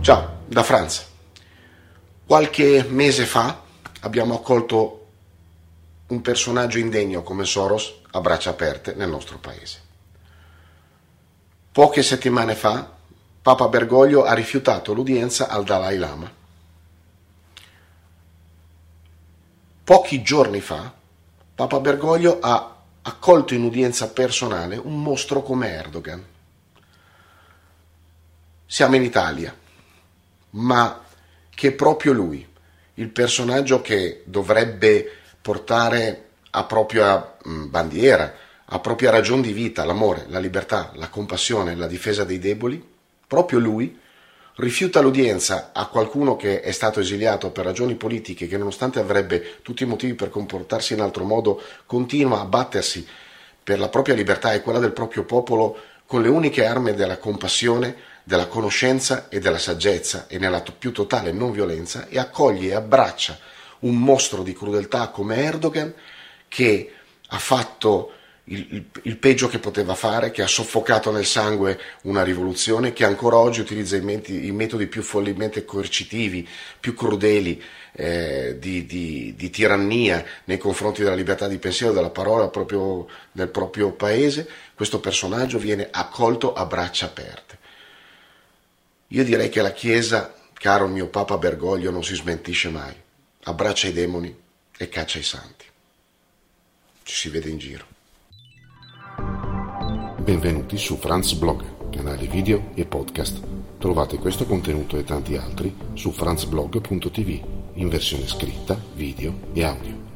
da Francia. Qualche mese fa abbiamo accolto un personaggio indegno come Soros a braccia aperte nel nostro paese. Poche settimane fa Papa Bergoglio ha rifiutato l'udienza al Dalai Lama. Pochi giorni fa Papa Bergoglio ha accolto in udienza personale un mostro come Erdogan. Siamo in Italia, ma che proprio lui, il personaggio che dovrebbe portare a propria mm, bandiera, a propria ragione di vita, l'amore, la libertà, la compassione, la difesa dei deboli, proprio lui rifiuta l'udienza a qualcuno che è stato esiliato per ragioni politiche, che nonostante avrebbe tutti i motivi per comportarsi in altro modo, continua a battersi per la propria libertà e quella del proprio popolo con le uniche armi della compassione, della conoscenza e della saggezza e nella più totale non violenza e accoglie e abbraccia un mostro di crudeltà come Erdogan che ha fatto il, il, il, peggio che poteva fare, che ha soffocato nel sangue una rivoluzione, che ancora oggi utilizza i, meti, i metodi più follemente coercitivi, più crudeli eh, di, di, di, tirannia nei confronti della libertà di pensiero della parola proprio, nel proprio paese, questo personaggio viene accolto a braccia aperte. Io direi che la Chiesa, caro mio Papa Bergoglio, non si smentisce mai abbraccia i demoni e caccia i santi. Ci si vede in giro. Benvenuti su Franz Blog, canale video e podcast. Trovate questo contenuto e tanti altri su franzblog.tv in versione scritta, video e audio.